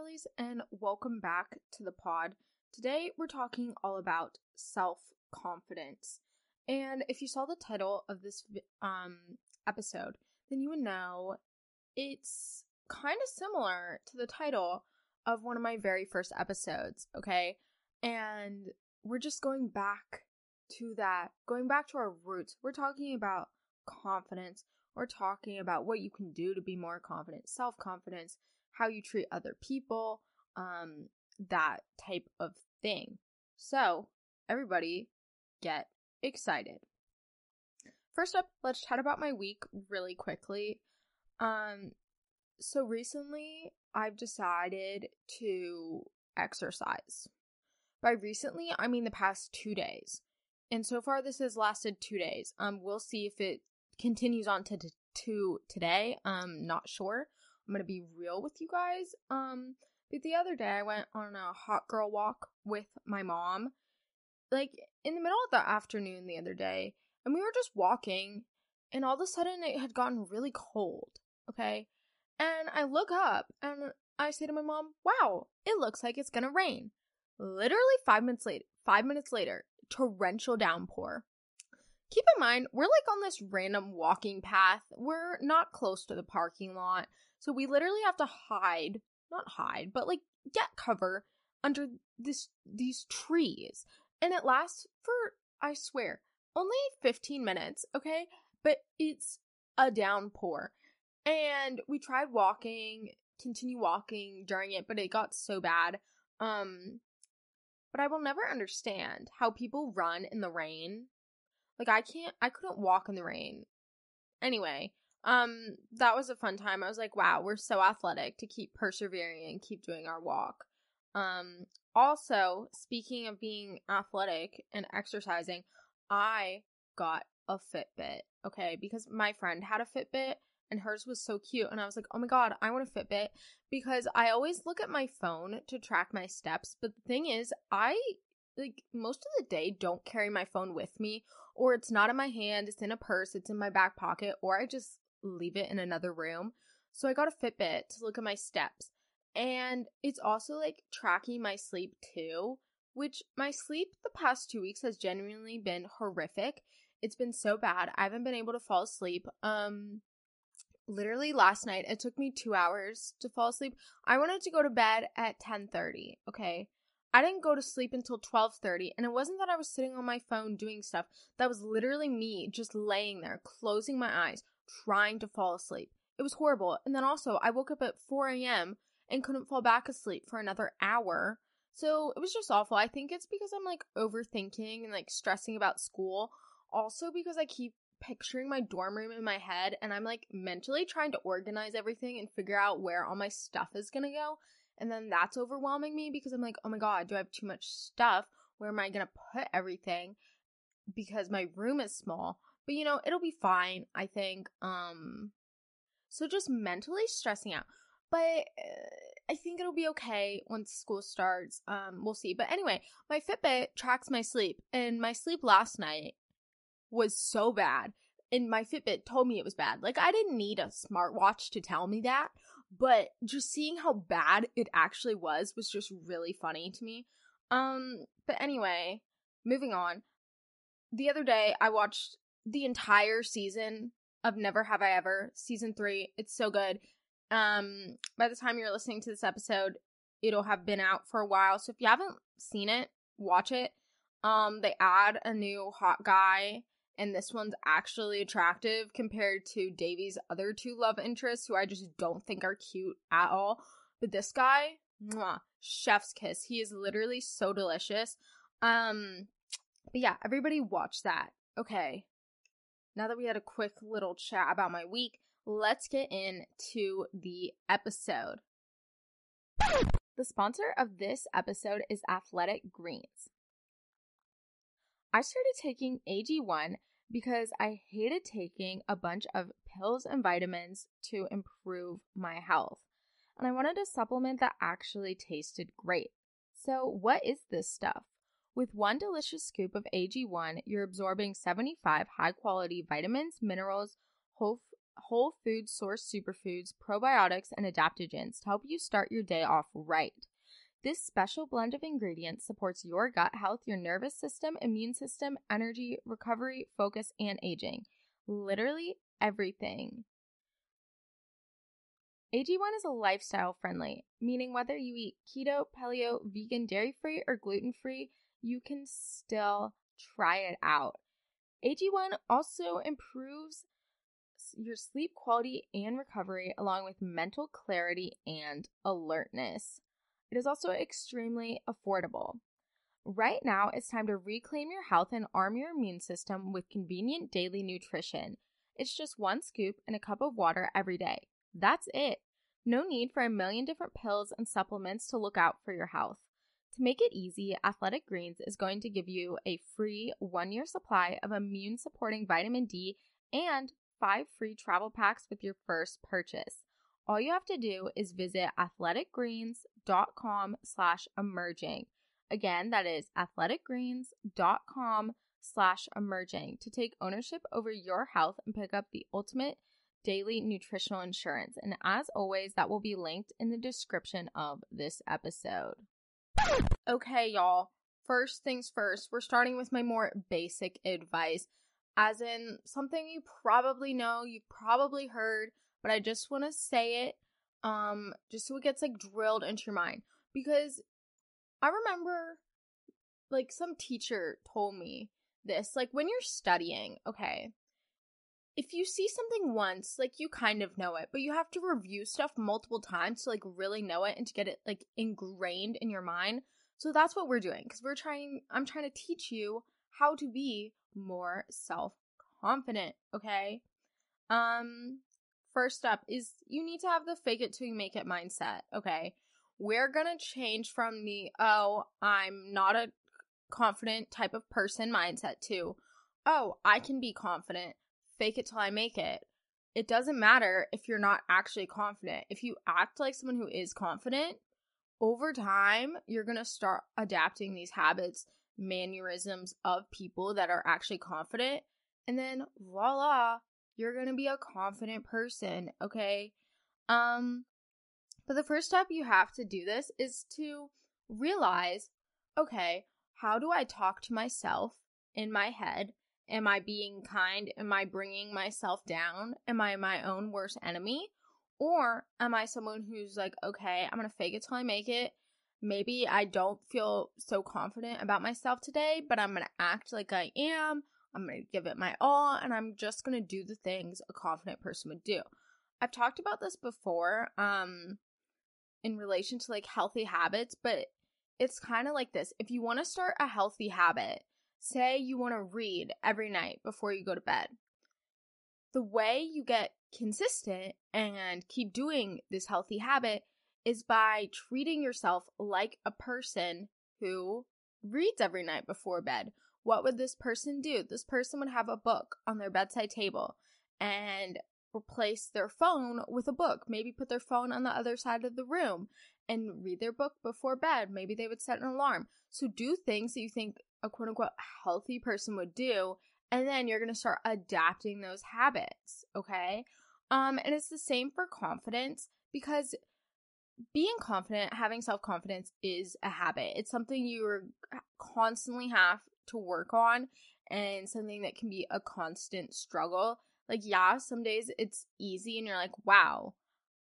girlies, and welcome back to the pod. Today, we're talking all about self confidence. And if you saw the title of this um, episode, then you would know it's kind of similar to the title of one of my very first episodes, okay? And we're just going back to that, going back to our roots. We're talking about confidence. We're talking about what you can do to be more confident, self confidence, how you treat other people, um, that type of thing. So, everybody get excited. First up, let's chat about my week really quickly. Um, so recently I've decided to exercise. By recently, I mean the past two days. And so far, this has lasted two days. Um, we'll see if it continues on to, t- to today. Um, not sure. I'm gonna be real with you guys. Um, but the other day I went on a hot girl walk with my mom, like in the middle of the afternoon the other day, and we were just walking, and all of a sudden it had gotten really cold. Okay, and I look up and I say to my mom, "Wow, it looks like it's gonna rain." Literally five minutes later, five minutes later, torrential downpour. Keep in mind, we're like on this random walking path. We're not close to the parking lot. So we literally have to hide, not hide, but like get cover under this these trees. And it lasts for I swear, only 15 minutes, okay? But it's a downpour. And we tried walking, continue walking during it, but it got so bad. Um but I will never understand how people run in the rain. Like I can't I couldn't walk in the rain. Anyway, um that was a fun time. I was like, wow, we're so athletic to keep persevering and keep doing our walk. Um also, speaking of being athletic and exercising, I got a Fitbit, okay? Because my friend had a Fitbit and hers was so cute and I was like, "Oh my god, I want a Fitbit." Because I always look at my phone to track my steps, but the thing is, I like most of the day don't carry my phone with me or it's not in my hand, it's in a purse, it's in my back pocket or I just leave it in another room. So I got a Fitbit to look at my steps. And it's also like tracking my sleep too, which my sleep the past 2 weeks has genuinely been horrific. It's been so bad. I haven't been able to fall asleep. Um literally last night it took me 2 hours to fall asleep. I wanted to go to bed at 10:30, okay? I didn't go to sleep until 12:30 and it wasn't that I was sitting on my phone doing stuff. That was literally me just laying there, closing my eyes, trying to fall asleep. It was horrible. And then also, I woke up at 4 a.m. and couldn't fall back asleep for another hour. So it was just awful. I think it's because I'm like overthinking and like stressing about school. Also, because I keep picturing my dorm room in my head and I'm like mentally trying to organize everything and figure out where all my stuff is gonna go. And then that's overwhelming me because I'm like, oh my god, do I have too much stuff? Where am I gonna put everything? Because my room is small. But you know, it'll be fine, I think. Um so just mentally stressing out. But uh, I think it'll be okay once school starts. Um we'll see. But anyway, my Fitbit tracks my sleep and my sleep last night was so bad. And my Fitbit told me it was bad. Like I didn't need a smartwatch to tell me that, but just seeing how bad it actually was was just really funny to me. Um but anyway, moving on. The other day I watched the entire season of Never Have I Ever, season three. It's so good. Um, by the time you're listening to this episode, it'll have been out for a while. So if you haven't seen it, watch it. Um, they add a new hot guy, and this one's actually attractive compared to Devi's other two love interests, who I just don't think are cute at all. But this guy, mwah, chef's kiss. He is literally so delicious. Um, but yeah, everybody watch that. Okay, now that we had a quick little chat about my week, let's get into the episode. The sponsor of this episode is Athletic Greens. I started taking AG1 because I hated taking a bunch of pills and vitamins to improve my health. And I wanted a supplement that actually tasted great. So, what is this stuff? With one delicious scoop of AG1, you're absorbing 75 high quality vitamins, minerals, whole, whole food source superfoods, probiotics, and adaptogens to help you start your day off right. This special blend of ingredients supports your gut health, your nervous system, immune system, energy, recovery, focus, and aging. Literally everything. AG1 is a lifestyle friendly, meaning whether you eat keto, paleo, vegan, dairy free, or gluten free, you can still try it out. AG1 also improves your sleep quality and recovery, along with mental clarity and alertness. It is also extremely affordable. Right now, it's time to reclaim your health and arm your immune system with convenient daily nutrition. It's just one scoop in a cup of water every day. That's it. No need for a million different pills and supplements to look out for your health. To make it easy, Athletic Greens is going to give you a free one year supply of immune supporting vitamin D and five free travel packs with your first purchase. All you have to do is visit athleticgreens.com slash emerging. Again, that is athleticgreens.com slash emerging to take ownership over your health and pick up the ultimate daily nutritional insurance. And as always, that will be linked in the description of this episode. Okay, y'all. First things first, we're starting with my more basic advice, as in something you probably know, you probably heard, but I just want to say it um just so it gets like drilled into your mind because I remember like some teacher told me this like when you're studying, okay, if you see something once, like you kind of know it, but you have to review stuff multiple times to like really know it and to get it like ingrained in your mind. So that's what we're doing because we're trying, I'm trying to teach you how to be more self confident, okay? Um, first up is you need to have the fake it till you make it mindset, okay? We're gonna change from the, oh, I'm not a confident type of person mindset to, oh, I can be confident fake it till I make it. It doesn't matter if you're not actually confident. If you act like someone who is confident, over time, you're going to start adapting these habits, mannerisms of people that are actually confident. And then voila, you're going to be a confident person, okay? Um but the first step you have to do this is to realize, okay, how do I talk to myself in my head Am I being kind? Am I bringing myself down? Am I my own worst enemy? Or am I someone who's like, okay, I'm to fake it till I make it. Maybe I don't feel so confident about myself today, but I'm to act like I am. I'm to give it my all, and I'm just to do the things a confident person would do. I've talked about this before um, in relation to like healthy habits, but it's kind of like this. If you want to start a healthy habit, Say you want to read every night before you go to bed. The way you get consistent and keep doing this healthy habit is by treating yourself like a person who reads every night before bed. What would this person do? This person would have a book on their bedside table and replace their phone with a book. Maybe put their phone on the other side of the room and read their book before bed. Maybe they would set an alarm. So do things that you think a quote unquote healthy person would do and then you're going to start adapting those habits okay? Um and it's the same for confidence because being confident having self-confidence is a habit. It's something you constantly have to work on and something that can be a constant struggle. Like yeah some days it's easy and you're like wow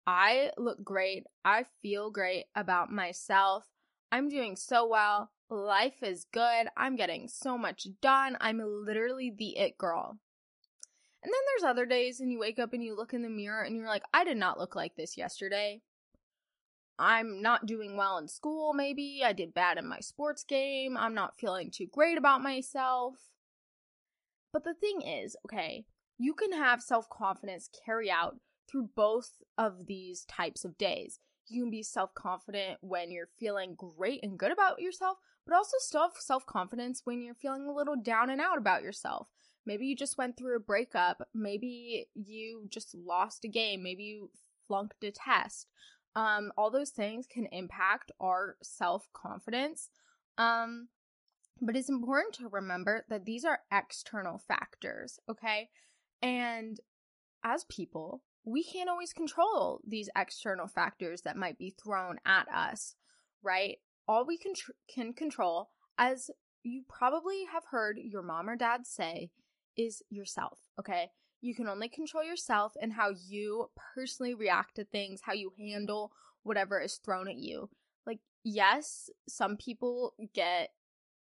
i look great. I feel great about myself. I'm doing so well Life is good. I'm getting so much done. I'm literally the it girl. And then there's other days and you wake up and you look in the mirror and you're like, I did not look like this yesterday. I'm not doing well in school, maybe. I did bad in my sports game. I'm not feeling too great about myself. But the thing is, okay, you can have self confidence carry out through both of these types of days. You can be self confident when you're feeling great and good about yourself, but also still have self confidence when you're feeling a little down and out about yourself. Maybe you just went through a breakup. Maybe you just lost a game. Maybe you flunked a test. Um, all those things can impact our self confidence. Um, but it's important to remember that these are external factors, okay? And as people, we can't always control these external factors that might be thrown at us, right? All we can, tr- can control, as you probably have heard your mom or dad say, is yourself, okay? You can only control yourself and how you personally react to things, how you handle whatever is thrown at you. Like, yes, some people get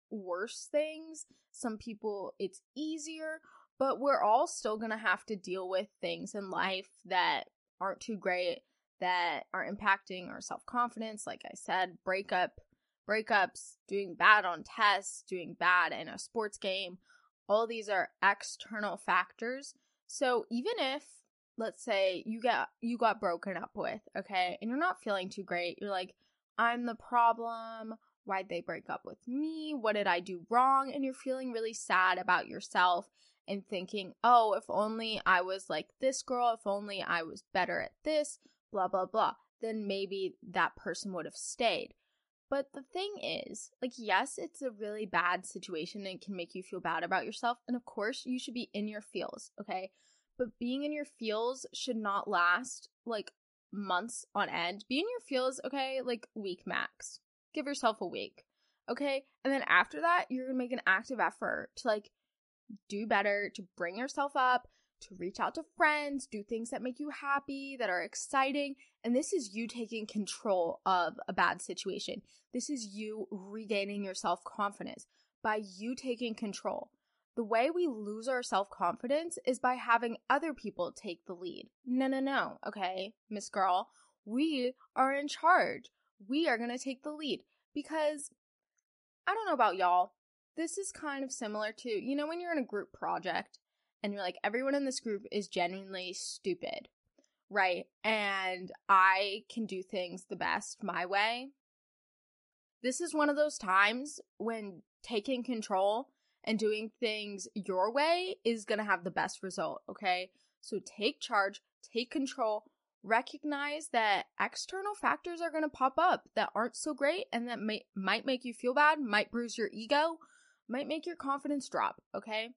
worse things, some people it's easier, but we're all still gonna have to deal with things in life that aren't too great, that are impacting our self confidence. Like I said, breakup, breakups, doing bad on tests, doing bad in a sports game. All these are external factors. So even if let's say you get you got broken up with, okay, and you're not feeling too great, you're like, I'm the problem. Why'd they break up with me? What did I do wrong? And you're feeling really sad about yourself and thinking, oh, if only I was like this girl, if only I was better at this, blah, blah, blah, then maybe that person would have stayed. But the thing is, like, yes, it's a really bad situation and it can make you feel bad about yourself. And of course, you should be in your feels, okay? But being in your feels should not last like months on end. Be in your feels, okay? Like, week max. Give yourself a week, okay? And then after that, you're gonna make an active effort to like do better, to bring yourself up, to reach out to friends, do things that make you happy, that are exciting. And this is you taking control of a bad situation. This is you regaining your self confidence by you taking control. The way we lose our self confidence is by having other people take the lead. No, no, no. Okay, Miss Girl, we are in charge. We are going to take the lead because I don't know about y'all, this is kind of similar to, you know, when you're in a group project and you're like, everyone in this group is genuinely stupid, right? And I can do things the best my way. This is one of those times when taking control and doing things your way is going to have the best result, okay? So take charge, take control, recognize that external factors are going to pop up that aren't so great and that may, might make you feel bad, might bruise your ego, might make your confidence drop, okay?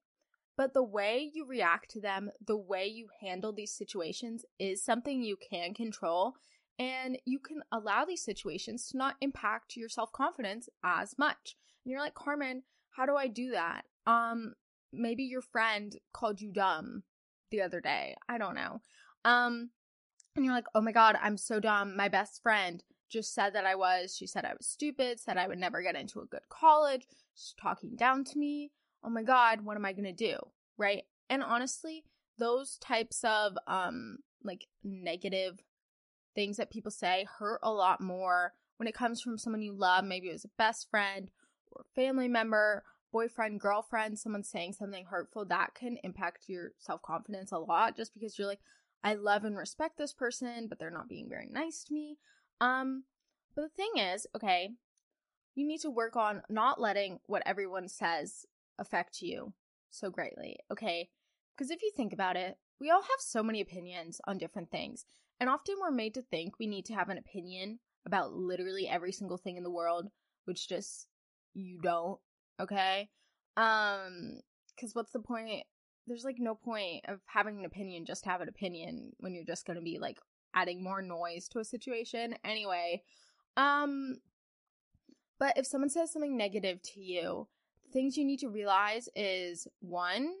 But the way you react to them, the way you handle these situations is something you can control. And you can allow these situations to not impact your self confidence as much. And you're like, Carmen, how do I do that? Um, maybe your friend called you dumb the other day. I don't know. Um, and you're like, oh my God, I'm so dumb. My best friend just said that I was. She said I was stupid, said I would never get into a good college, she's talking down to me. Oh my god, what am I going to do? Right? And honestly, those types of um like negative things that people say hurt a lot more when it comes from someone you love, maybe it was a best friend or family member, boyfriend, girlfriend, someone saying something hurtful that can impact your self-confidence a lot just because you're like I love and respect this person, but they're not being very nice to me. Um, but the thing is, okay, you need to work on not letting what everyone says affect you so greatly, okay? Because if you think about it, we all have so many opinions on different things, and often we're made to think we need to have an opinion about literally every single thing in the world, which just you don't, okay? Um, because what's the point? There's like no point of having an opinion just to have an opinion when you're just gonna be like adding more noise to a situation. Anyway, um but if someone says something negative to you, things you need to realize is one,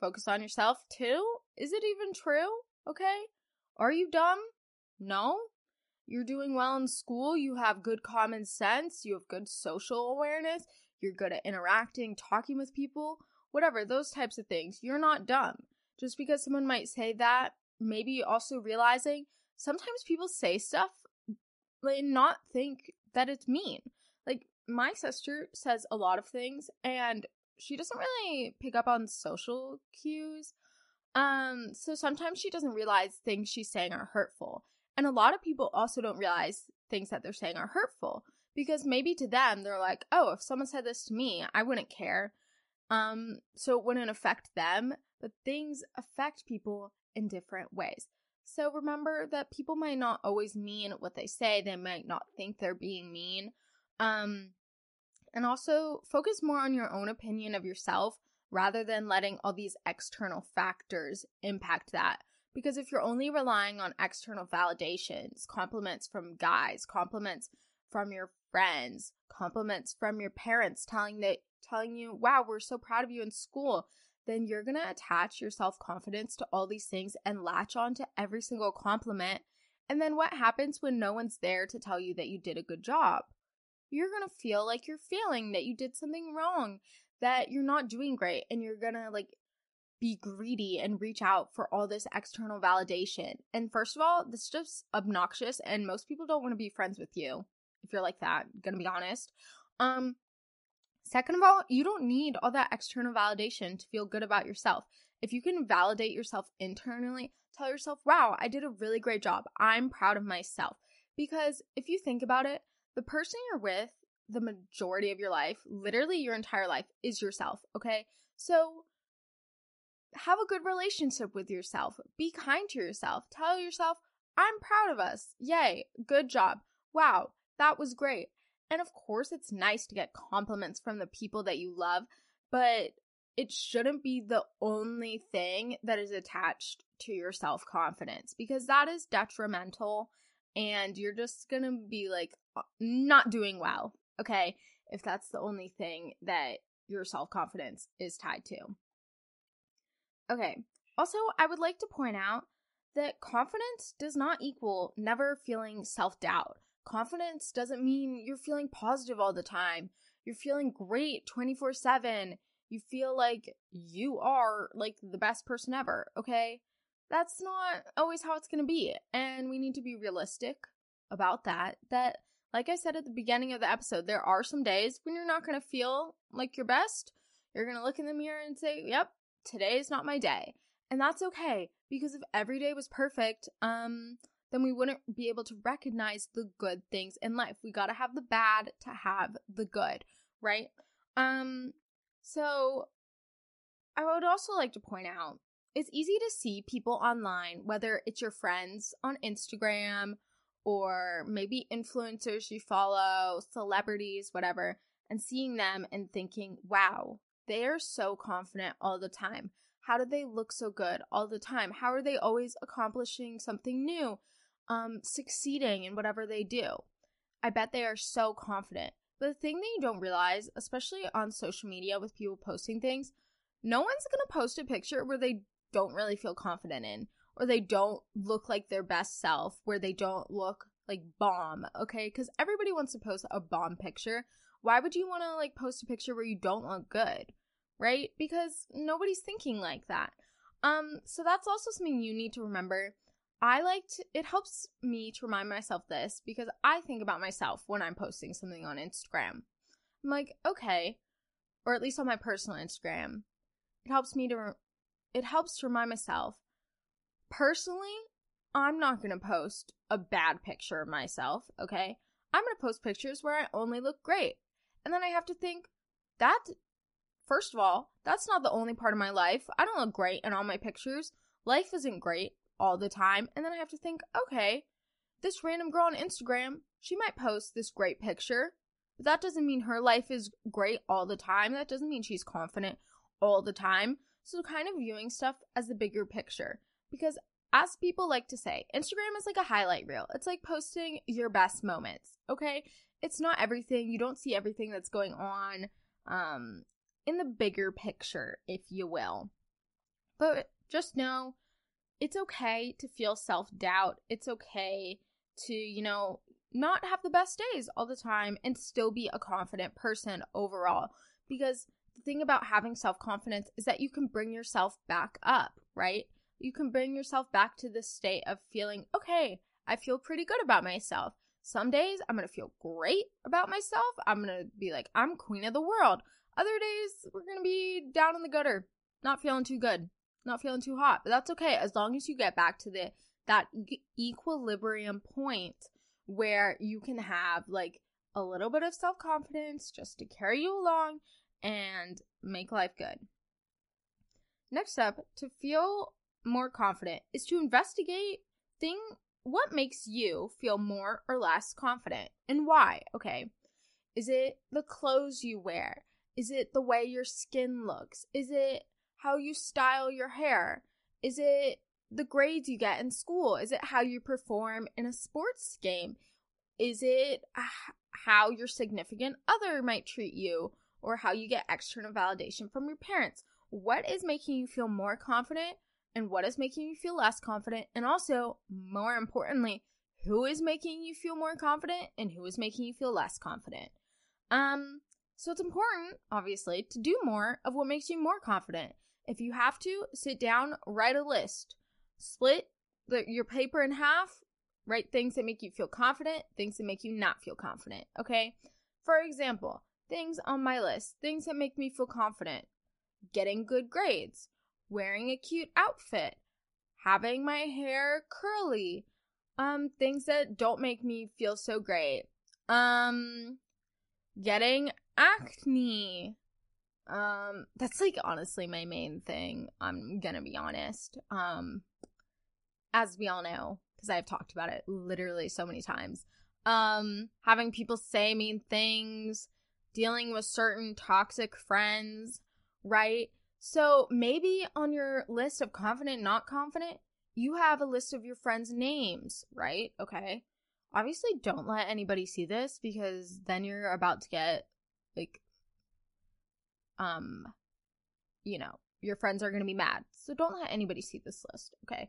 focus on yourself. Two, is it even true? Okay? Are you dumb? No. You're doing well in school, you have good common sense, you have good social awareness, you're good at interacting, talking with people, whatever, those types of things. You're not dumb. Just because someone might say that maybe also realizing sometimes people say stuff and not think that it's mean. My sister says a lot of things and she doesn't really pick up on social cues. Um so sometimes she doesn't realize things she's saying are hurtful. And a lot of people also don't realize things that they're saying are hurtful because maybe to them they're like, "Oh, if someone said this to me, I wouldn't care." Um so it wouldn't affect them, but things affect people in different ways. So remember that people might not always mean what they say, they might not think they're being mean. Um and also focus more on your own opinion of yourself rather than letting all these external factors impact that Because if you're only relying on external validations, compliments from guys, compliments from your friends, compliments from your parents telling that telling you, "Wow, we're so proud of you in school." Then you're going to attach your self-confidence to all these things and latch on to every single compliment. And then what happens when no one's there to tell you that you did a good job? You're going to feel like you're failing, that you did something wrong, that you're not doing great, and you're going to like be greedy and reach out for all this external validation. And first of all, this is just obnoxious and most people don't want to be friends with you if you're like that, gonna be honest. Um second of all, you don't need all that external validation to feel good about yourself. If you can validate yourself internally, tell yourself, "Wow, I did a really great job. I'm proud of myself." Because if you think about it, the person you're with the majority of your life, literally your entire life, is yourself, okay? So have a good relationship with yourself. Be kind to yourself. Tell yourself, I'm proud of us. Yay, good job. Wow, that was great. And of course, it's nice to get compliments from the people that you love, but it shouldn't be the only thing that is attached to your self confidence because that is detrimental and you're just gonna be like not doing well, okay? If that's the only thing that your self confidence is tied to. Okay. Also, I would like to point out that confidence does not equal never feeling self doubt. Confidence doesn't mean you're feeling positive all the time. You're feeling great 24 7. You feel like you are like the best person ever, okay? That's not always how it's gonna be. And we need to be realistic about that. That, like I said at the beginning of the episode, there are some days when you're not gonna feel like your best. You're gonna look in the mirror and say, yep, today is not my day. And that's okay because if every day was perfect, um then we wouldn't be able to recognize the good things in life. We got to have the bad to have the good, right? Um so I would also like to point out it's easy to see people online, whether it's your friends on Instagram or maybe influencers you follow, celebrities, whatever, and seeing them and thinking, wow, they are so confident all the time. How do they look so good all the time? How are they always accomplishing something new? Um, succeeding in whatever they do. I bet they are so confident. But the thing that you don't realize, especially on social media with people posting things, no one's gonna post a picture where they don't really feel confident in, or they don't look like their best self, where they don't look like bomb, okay? Because everybody wants to post a bomb picture, why would you want to like post a picture where you don't look good? Right? Because nobody's thinking like that. Um so that's also something you need to remember. I like to, it helps me to remind myself this because I think about myself when I'm posting something on Instagram. I'm like, okay, or at least on my personal Instagram. It helps me to it helps to remind myself personally, I'm not going to post a bad picture of myself, okay? I'm going to post pictures where I only look great. And then I have to think that first of all, that's not the only part of my life. I don't look great in all my pictures. Life isn't great all the time. And then I have to think, okay, this random girl on Instagram, she might post this great picture, but that doesn't mean her life is great all the time. That doesn't mean she's confident all the time. So, kind of viewing stuff as the bigger picture. Because, as people like to say, Instagram is like a highlight reel. It's like posting your best moments, okay? it's not everything. You don't see everything that's going on um in the bigger picture, if you will. But just know it's okay to feel self-doubt. It's okay to, you know, not have the best days all the time and still be a confident person overall because the thing about having self-confidence is that you can bring yourself back up, right? You can bring yourself back to this state of feeling, okay, I feel pretty good about myself. Some days I'm going to feel great about myself. I'm going to be like, I'm queen of the world. Other days we're going to be down in the gutter, not feeling too good, not feeling too hot. But that's okay as long as you get back to the that equilibrium point where you can have like a little bit of self-confidence just to carry you along and make life good. Next up, to feel more confident is to investigate thing what makes you feel more or less confident and why? Okay. Is it the clothes you wear? Is it the way your skin looks? Is it how you style your hair? Is it the grades you get in school? Is it how you perform in a sports game? Is it how your significant other might treat you or how you get external validation from your parents? What is making you feel more confident and what is making you feel less confident? And also, more importantly, who is making you feel more confident and who is making you feel less confident? Um, so it's important, obviously, to do more of what makes you more confident. If you have to, sit down, write a list. Split the, your paper in half, write things that make you feel confident, things that make you not feel confident, okay? For example, things on my list, things that make me feel confident. Getting good grades, wearing a cute outfit, having my hair curly, um things that don't make me feel so great. Um getting acne. Um, that's like honestly my main thing. I'm gonna be honest. Um, as we all know, because I've talked about it literally so many times. Um, having people say mean things, dealing with certain toxic friends, right? So maybe on your list of confident, not confident, you have a list of your friends' names, right? Okay. Obviously, don't let anybody see this because then you're about to get like um you know your friends are going to be mad so don't let anybody see this list okay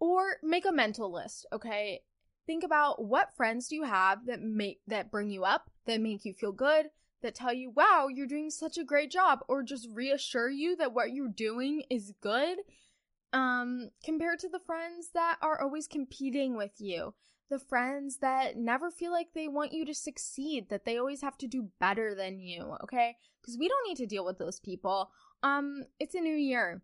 or make a mental list okay think about what friends do you have that make that bring you up that make you feel good that tell you wow you're doing such a great job or just reassure you that what you're doing is good um compared to the friends that are always competing with you the friends that never feel like they want you to succeed, that they always have to do better than you, okay? Because we don't need to deal with those people. Um, it's a new year.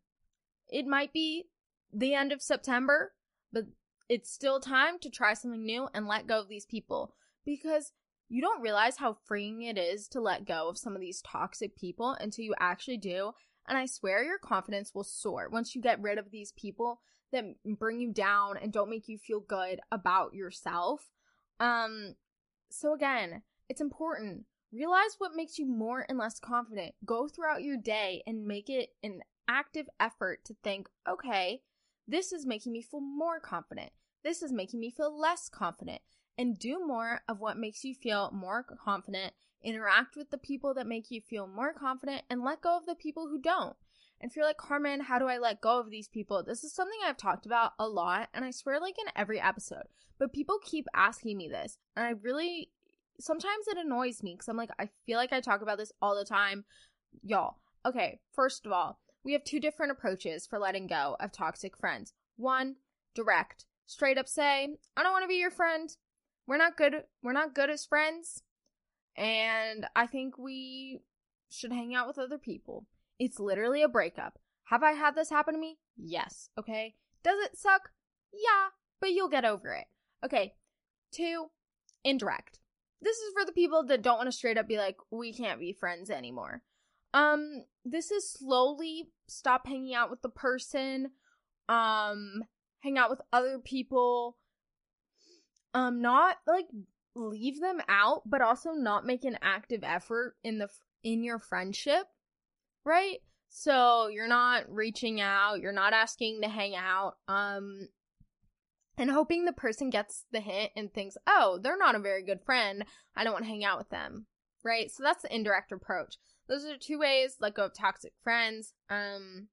It might be the end of September, but it's still time to try something new and let go of these people because you don't realize how freeing it is to let go of some of these toxic people until you actually do. And I swear your confidence will soar once you get rid of these people that bring you down and don't make you feel good about yourself. Um so again, it's important. Realize what makes you more and less confident. Go throughout your day and make it an active effort to think, okay, this is making me feel more confident. This is making me feel less confident. And do more of what makes you feel more confident. Interact with the people that make you feel more confident and let go of the people who don't. And if you're like, Carmen, how do I let go of these people? This is something I've talked about a lot, and I swear, like in every episode. But people keep asking me this, and I really, sometimes it annoys me because I'm like, I feel like I talk about this all the time. Y'all, okay, first of all, we have two different approaches for letting go of toxic friends. One, direct, straight up say, I don't want to be your friend. We're not good. We're not good as friends. And I think we should hang out with other people. It's literally a breakup. Have I had this happen to me? Yes. Okay. Does it suck? Yeah, but you'll get over it. Okay. Two, indirect. This is for the people that don't want to straight up be like, we can't be friends anymore. Um, this is slowly stop hanging out with the person, um, hang out with other people, um, not like leave them out, but also not make an active effort in the in your friendship right? So you're not reaching out, you're not asking to hang out, um, and hoping the person gets the hint and thinks, oh, they're not a very good friend. I don't want to hang out with them, right? So that's the indirect approach. Those are two ways let go of toxic friends. Um,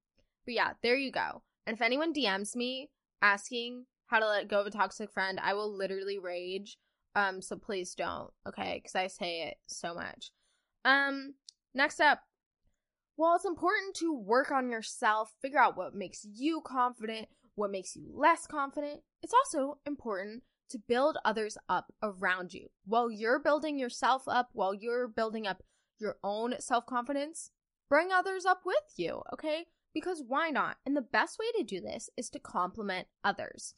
but yeah, there you go. And if anyone DMs me asking how to let go of a toxic friend, I will literally rage. Um, so please don't, okay? Because I say it so much. Um, next up, while it's important to work on yourself, figure out what makes you confident, what makes you less confident, it's also important to build others up around you. While you're building yourself up, while you're building up your own self confidence, bring others up with you, okay? Because why not? And the best way to do this is to compliment others.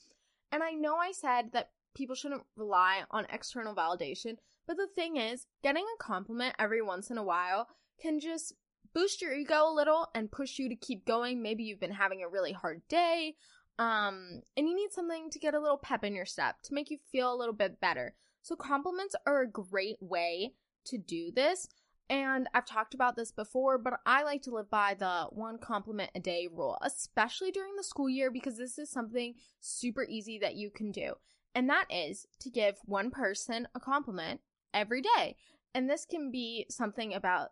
And I know I said that people shouldn't rely on external validation, but the thing is, getting a compliment every once in a while can just boost your ego a little and push you to keep going. Maybe you've been having a really hard day, um, and you need something to get a little pep in your step to make you feel a little bit better. So, compliments are a great way to do this. And I've talked about this before, but I like to live by the one compliment a day rule, especially during the school year, because this is something super easy that you can do. And that is to give one person a compliment every day. And this can be something about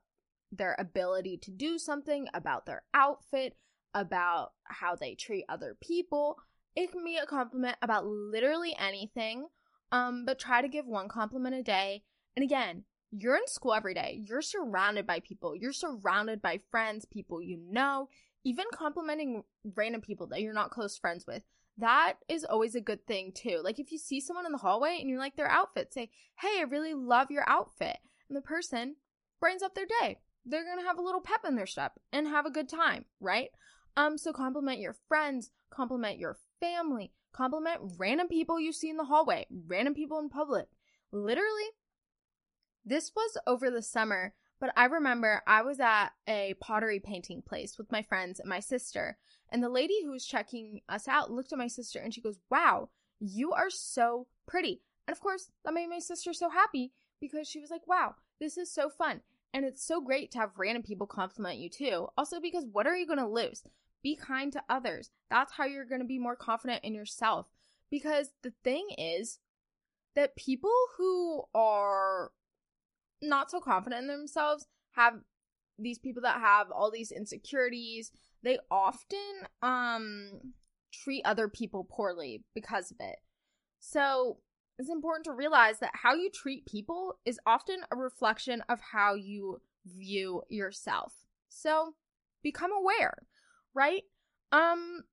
their ability to do something, about their outfit, about how they treat other people. It can be a compliment about literally anything. Um, but try to give one compliment a day. And again, you're in school every day. You're surrounded by people. You're surrounded by friends, people you know, even complimenting random people that you're not close friends with. That is always a good thing too. Like if you see someone in the hallway and you like their outfit, say, "Hey, I really love your outfit." And the person brightens up their day. They're going to have a little pep in their step and have a good time, right? Um so compliment your friends, compliment your family, compliment random people you see in the hallway, random people in public. Literally this was over the summer, but I remember I was at a pottery painting place with my friends and my sister. And the lady who was checking us out looked at my sister and she goes, Wow, you are so pretty. And of course, that made my sister so happy because she was like, Wow, this is so fun. And it's so great to have random people compliment you too. Also, because what are you going to lose? Be kind to others. That's how you're going to be more confident in yourself. Because the thing is that people who are not so confident in themselves have these people that have all these insecurities. They often um treat other people poorly because of it. So it's important to realize that how you treat people is often a reflection of how you view yourself. So become aware right? Um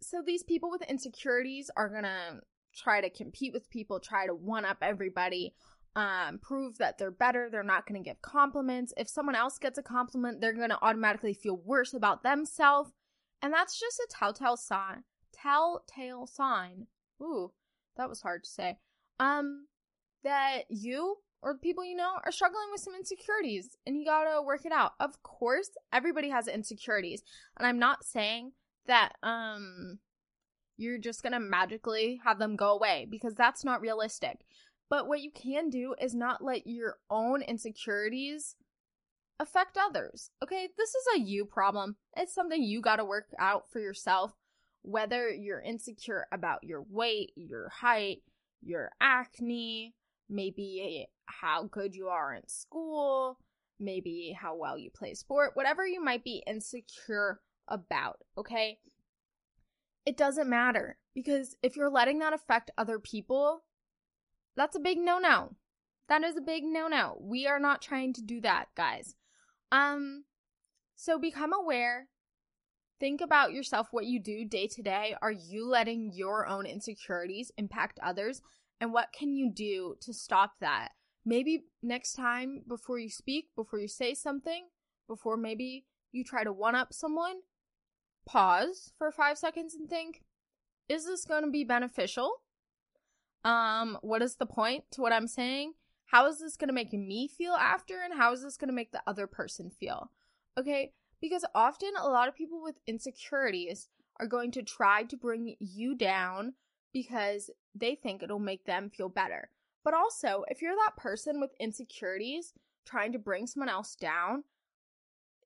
so these people with insecurities are gonna try to compete with people try to one up everybody um, prove that they're better. They're not going to give compliments. If someone else gets a compliment, they're going to automatically feel worse about themselves. And that's just a telltale sign. Telltale sign. Ooh, that was hard to say. Um, that you or the people you know are struggling with some insecurities and you gotta work it out. Of course, everybody has insecurities. And I'm not saying that, um, you're just gonna magically have them go away because that's not realistic. But what you can do is not let your own insecurities affect others. Okay, this is a you problem. It's something you got to work out for yourself. Whether you're insecure about your weight, your height, your acne, maybe how good you are in school, maybe how well you play sport, whatever you might be insecure about, okay? It doesn't matter because if you're letting that affect other people, that's a big no no. That is a big no no. We are not trying to do that, guys. Um, so become aware. Think about yourself, what you do day to day. Are you letting your own insecurities impact others? And what can you do to stop that? Maybe next time before you speak, before you say something, before maybe you try to one up someone, pause for five seconds and think, is this going to be beneficial? Um, what is the point to what I'm saying? How is this going to make me feel after and how is this going to make the other person feel? Okay? Because often a lot of people with insecurities are going to try to bring you down because they think it'll make them feel better. But also, if you're that person with insecurities trying to bring someone else down,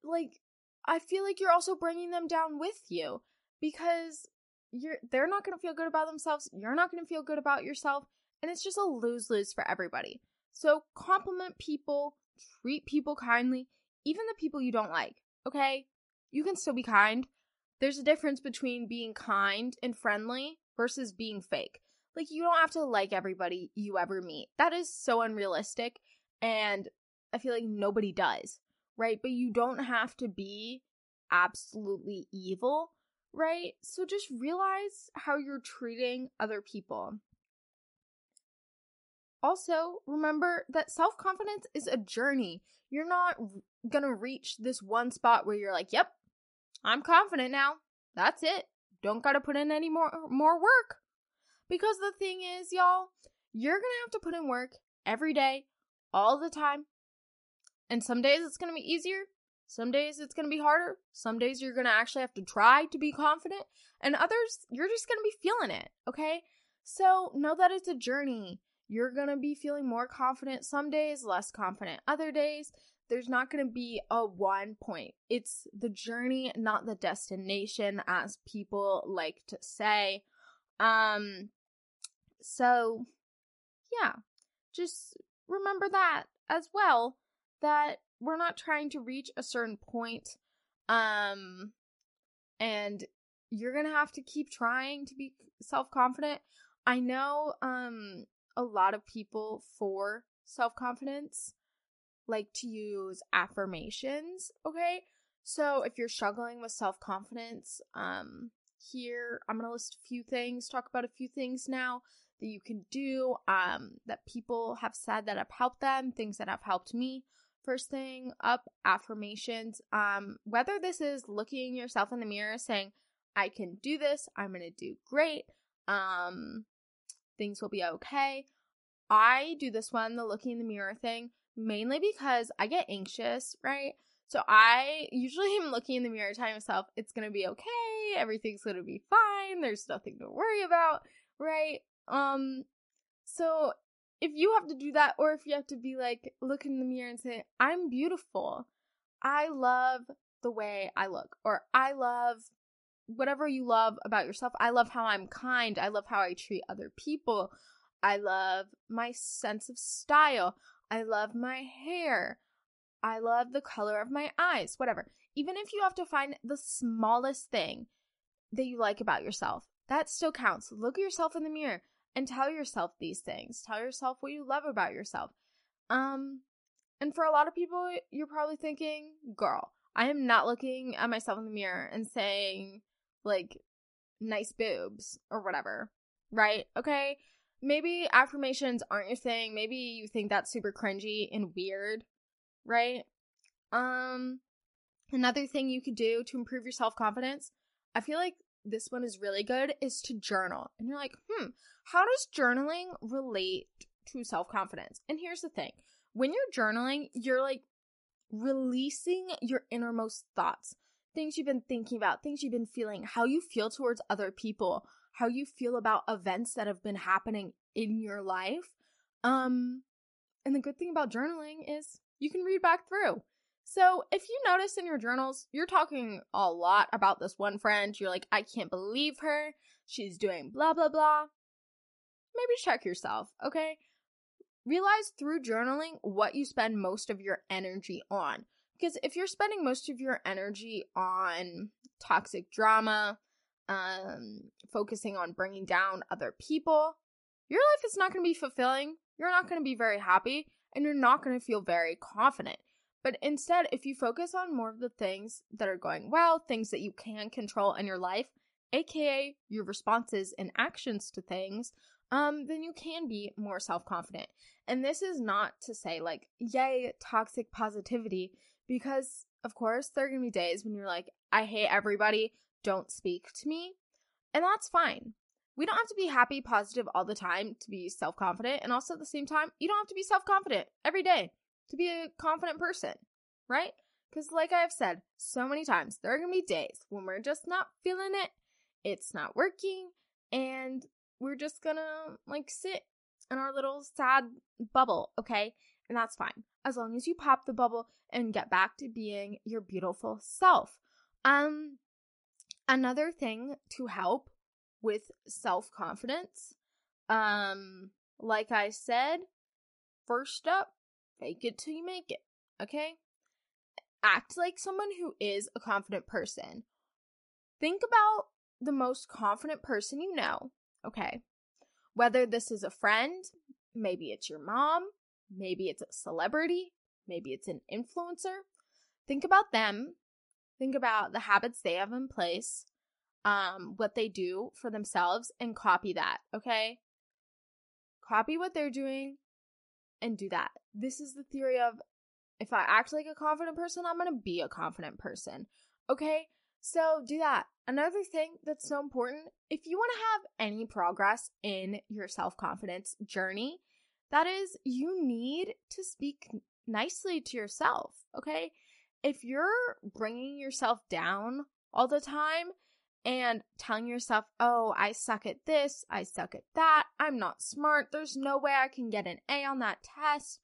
like I feel like you're also bringing them down with you because you're they're not going to feel good about themselves, you're not going to feel good about yourself, and it's just a lose-lose for everybody. So compliment people, treat people kindly, even the people you don't like, okay? You can still be kind. There's a difference between being kind and friendly versus being fake. Like you don't have to like everybody you ever meet. That is so unrealistic and I feel like nobody does, right? But you don't have to be absolutely evil right? So just realize how you're treating other people. Also, remember that self confidence is a journey. You're not gonna reach this one spot where you're like, yep, I'm confident now. That's it. Don't gotta put in any more, more work. Because the thing is, y'all, you're gonna have to put in work every day, all the time. And some days it's gonna be easier, some days it's going to be harder. Some days you're going to actually have to try to be confident. And others, you're just going to be feeling it. Okay. So know that it's a journey. You're going to be feeling more confident some days, less confident other days. there's not going to be a one point. It's the journey, not the destination, as people like to say. Um, so yeah, just remember that as well that we're not trying to reach a certain point um and you're going to have to keep trying to be self-confident. I know um a lot of people for self-confidence like to use affirmations, okay? So if you're struggling with self-confidence, um here I'm going to list a few things, talk about a few things now that you can do um that people have said that have helped them, things that have helped me. First thing up, affirmations. Um whether this is looking yourself in the mirror saying I can do this, I'm going to do great. Um things will be okay. I do this one, the looking in the mirror thing, mainly because I get anxious, right? So I usually am looking in the mirror telling myself it's going to be okay, everything's going to be fine, there's nothing to worry about, right? Um, so if you have to do that, or if you have to be like, look in the mirror and say, I'm beautiful, I love the way I look, or I love whatever you love about yourself. I love how I'm kind, I love how I treat other people, I love my sense of style, I love my hair. I love the color of my eyes, whatever. Even if you have to find the smallest thing that you like about yourself, that still counts. Look at yourself in the mirror and tell yourself these things. Tell yourself what you love about yourself. Um and for a lot of people you're probably thinking, "Girl, I am not looking at myself in the mirror and saying like nice boobs or whatever." Right? Okay? Maybe affirmations aren't your thing. Maybe you think that's super cringy and weird, right? Um another thing you could do to improve your self-confidence, I feel like this one is really good is to journal. And you're like, hmm, how does journaling relate to self confidence? And here's the thing when you're journaling, you're like releasing your innermost thoughts, things you've been thinking about, things you've been feeling, how you feel towards other people, how you feel about events that have been happening in your life. Um, and the good thing about journaling is you can read back through. So, if you notice in your journals, you're talking a lot about this one friend, you're like, I can't believe her, she's doing blah, blah, blah. Maybe check yourself, okay? Realize through journaling what you spend most of your energy on. Because if you're spending most of your energy on toxic drama, um, focusing on bringing down other people, your life is not going to be fulfilling. You're not going to be very happy, and you're not going to feel very confident. But instead, if you focus on more of the things that are going well, things that you can control in your life, aka your responses and actions to things, um, then you can be more self confident. And this is not to say, like, yay, toxic positivity, because of course, there are gonna be days when you're like, I hate everybody, don't speak to me. And that's fine. We don't have to be happy, positive all the time to be self confident. And also at the same time, you don't have to be self confident every day to be a confident person, right? Because, like I've said so many times, there are going to be days when we're just not feeling it, it's not working, and we're just gonna like sit in our little sad bubble, okay? And that's fine as long as you pop the bubble and get back to being your beautiful self. Um, another thing to help with self confidence, um, like I said, first up, Fake it till you make it, okay? Act like someone who is a confident person. Think about the most confident person you know, okay? Whether this is a friend, maybe it's your mom, maybe it's a celebrity, maybe it's an influencer. Think about them. Think about the habits they have in place, um, what they do for themselves, and copy that, okay? Copy what they're doing, and do that. This is the theory of if I act like a confident person, I'm going to be a confident person. Okay? So do that. Another thing that's so important if you want to have any progress in your self confidence journey, that is, you need to speak nicely to yourself. Okay? If you're bringing yourself down all the time, and telling yourself, oh, I suck at this, I suck at that, I'm not smart, there's no way I can get an A on that test,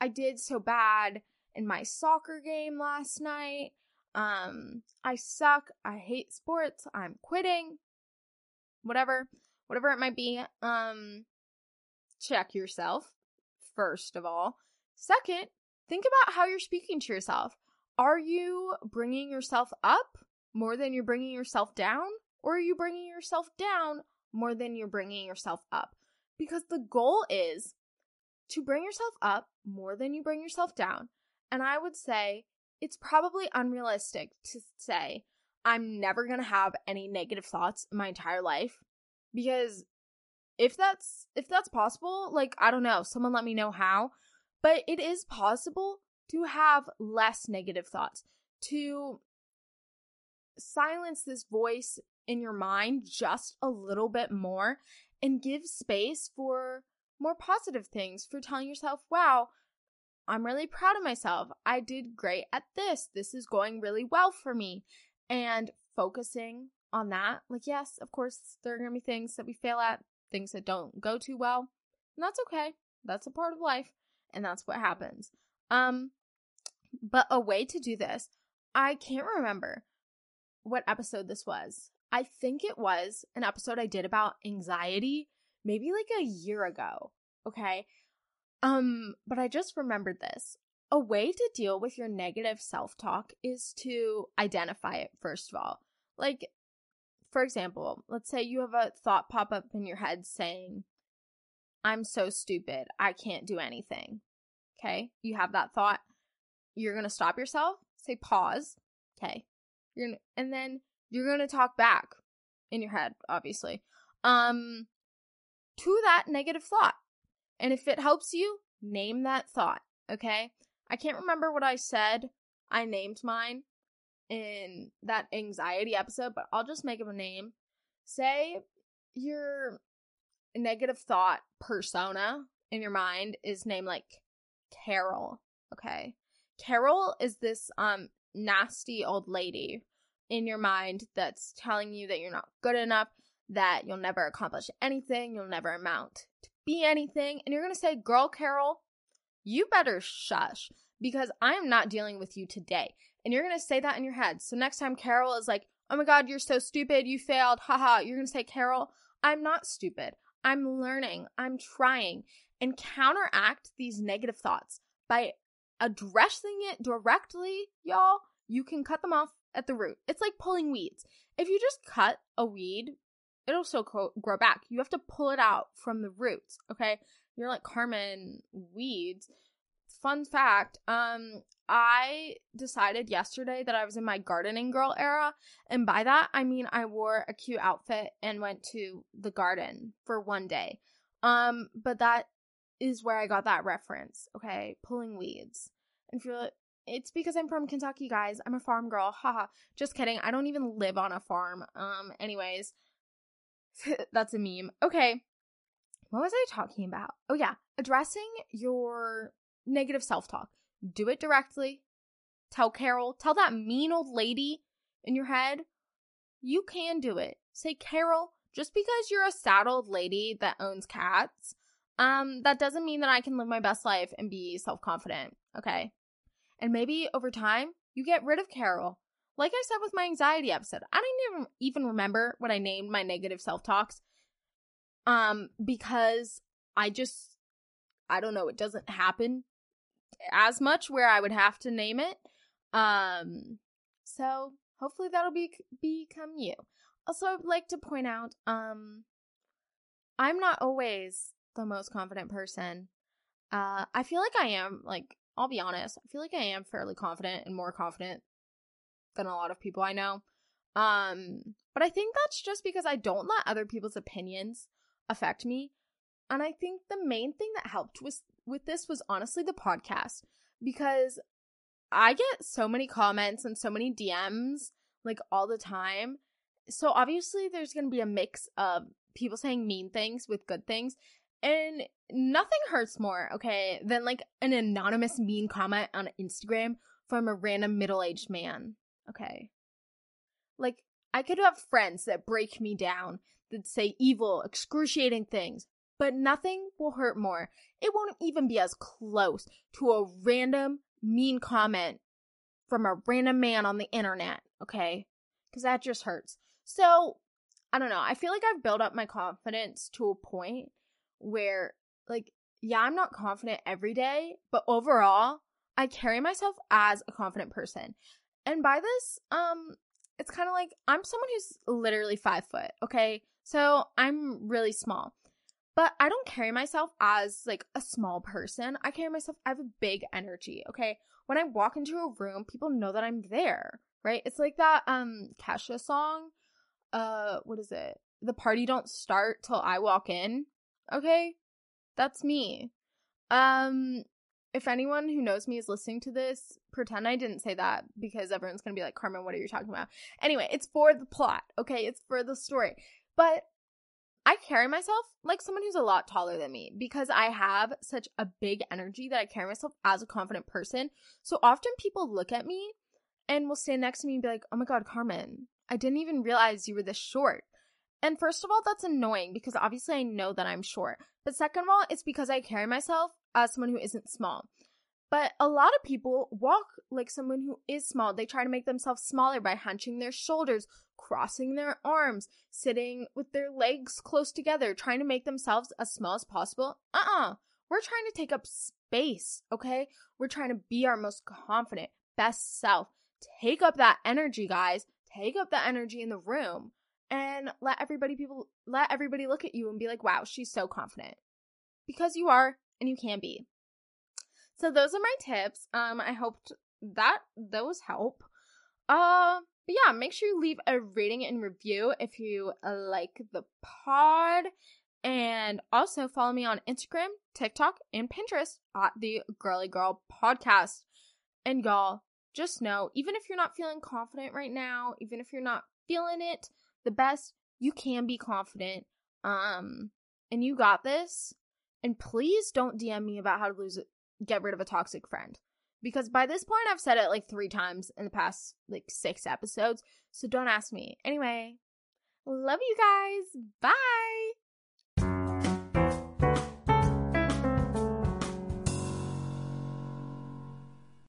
I did so bad, in my soccer game last night. Um, I suck. I hate sports. I'm quitting. Whatever, whatever it might be. Um, check yourself, first of all. Second, think about how you're speaking to yourself. Are you bringing yourself up more than you're bringing yourself down? Or are you bringing yourself down more than you're bringing yourself up? Because the goal is to bring yourself up more than you bring yourself down. And I would say it's probably unrealistic to say I'm never going to have any negative thoughts in my entire life because if that's if that's possible, like I don't know, someone let me know how, but it is possible to have less negative thoughts, to silence this voice in your mind just a little bit more and give space for more positive things, for telling yourself, wow, I'm really proud of myself. I did great at this. This is going really well for me. And focusing on that. Like, yes, of course, there are going to be things that we fail at, things that don't go too well. And that's okay. That's a part of life. And that's what happens. Um, but a way to do this, I can't remember what episode this was. I think it was an episode I did about anxiety, maybe like a year ago. Okay. Um, but I just remembered this. A way to deal with your negative self talk is to identify it, first of all. Like, for example, let's say you have a thought pop up in your head saying, I'm so stupid. I can't do anything. Okay. You have that thought. You're going to stop yourself, say pause. Okay. You're and then you're going to talk back in your head, obviously, um, to that negative thought. And if it helps you, name that thought, okay? I can't remember what I said. I named mine in that anxiety episode, but I'll just make up a name. Say your negative thought persona in your mind is named like Carol, okay? Carol is this um nasty old lady in your mind that's telling you that you're not good enough, that you'll never accomplish anything, you'll never amount to be anything, and you're gonna say, Girl, Carol, you better shush because I am not dealing with you today. And you're gonna say that in your head. So next time Carol is like, Oh my god, you're so stupid, you failed, haha, you're gonna say, Carol, I'm not stupid. I'm learning, I'm trying, and counteract these negative thoughts by addressing it directly, y'all. You can cut them off at the root. It's like pulling weeds. If you just cut a weed, it'll still grow back. You have to pull it out from the roots, okay? You're like Carmen weeds. Fun fact, um I decided yesterday that I was in my gardening girl era, and by that I mean I wore a cute outfit and went to the garden for one day. Um but that is where I got that reference, okay? Pulling weeds. And you're it's because I'm from Kentucky, guys. I'm a farm girl. Haha. Just kidding. I don't even live on a farm. Um, anyways. That's a meme. Okay. What was I talking about? Oh, yeah. Addressing your negative self talk. Do it directly. Tell Carol, tell that mean old lady in your head, you can do it. Say, Carol, just because you're a sad old lady that owns cats, um, that doesn't mean that I can live my best life and be self confident. Okay. And maybe over time, you get rid of Carol. Like I said with my anxiety episode, I don't even remember what I named my negative self-talks. Um because I just I don't know, it doesn't happen as much where I would have to name it. Um so hopefully that'll be become you. Also, I'd like to point out um I'm not always the most confident person. Uh I feel like I am like I'll be honest, I feel like I am fairly confident and more confident than a lot of people I know. Um, but I think that's just because I don't let other people's opinions affect me. And I think the main thing that helped with with this was honestly the podcast because I get so many comments and so many DMs like all the time. So obviously there's going to be a mix of people saying mean things with good things and nothing hurts more, okay, than like an anonymous mean comment on Instagram from a random middle aged man, okay? Like, I could have friends that break me down, that say evil, excruciating things, but nothing will hurt more. It won't even be as close to a random mean comment from a random man on the internet, okay? Because that just hurts. So, I don't know. I feel like I've built up my confidence to a point where, like, yeah, I'm not confident every day, but overall, I carry myself as a confident person. And by this, um, it's kind of like I'm someone who's literally five foot, okay? So I'm really small. But I don't carry myself as like a small person. I carry myself, I have a big energy, okay? When I walk into a room, people know that I'm there, right? It's like that um Kesha song. Uh what is it? The party don't start till I walk in. Okay? That's me. Um if anyone who knows me is listening to this, pretend I didn't say that because everyone's gonna be like, Carmen, what are you talking about? Anyway, it's for the plot, okay? It's for the story. But I carry myself like someone who's a lot taller than me because I have such a big energy that I carry myself as a confident person. So often people look at me and will stand next to me and be like, oh my God, Carmen, I didn't even realize you were this short. And first of all, that's annoying because obviously I know that I'm short. But second of all, it's because I carry myself as someone who isn't small. But a lot of people walk like someone who is small. They try to make themselves smaller by hunching their shoulders, crossing their arms, sitting with their legs close together, trying to make themselves as small as possible. Uh uh-uh. uh. we are trying to take up space, okay? We're trying to be our most confident, best self. Take up that energy, guys. Take up the energy in the room and let everybody people let everybody look at you and be like, "Wow, she's so confident." Because you are and you can be. So those are my tips. Um I hoped that those help. Uh but yeah, make sure you leave a rating and review if you like the pod. And also follow me on Instagram, TikTok, and Pinterest at the Girly Girl Podcast. And y'all, just know, even if you're not feeling confident right now, even if you're not feeling it the best, you can be confident. Um, and you got this. And please don't DM me about how to lose get rid of a toxic friend. Because by this point I've said it like 3 times in the past like 6 episodes, so don't ask me. Anyway, love you guys. Bye.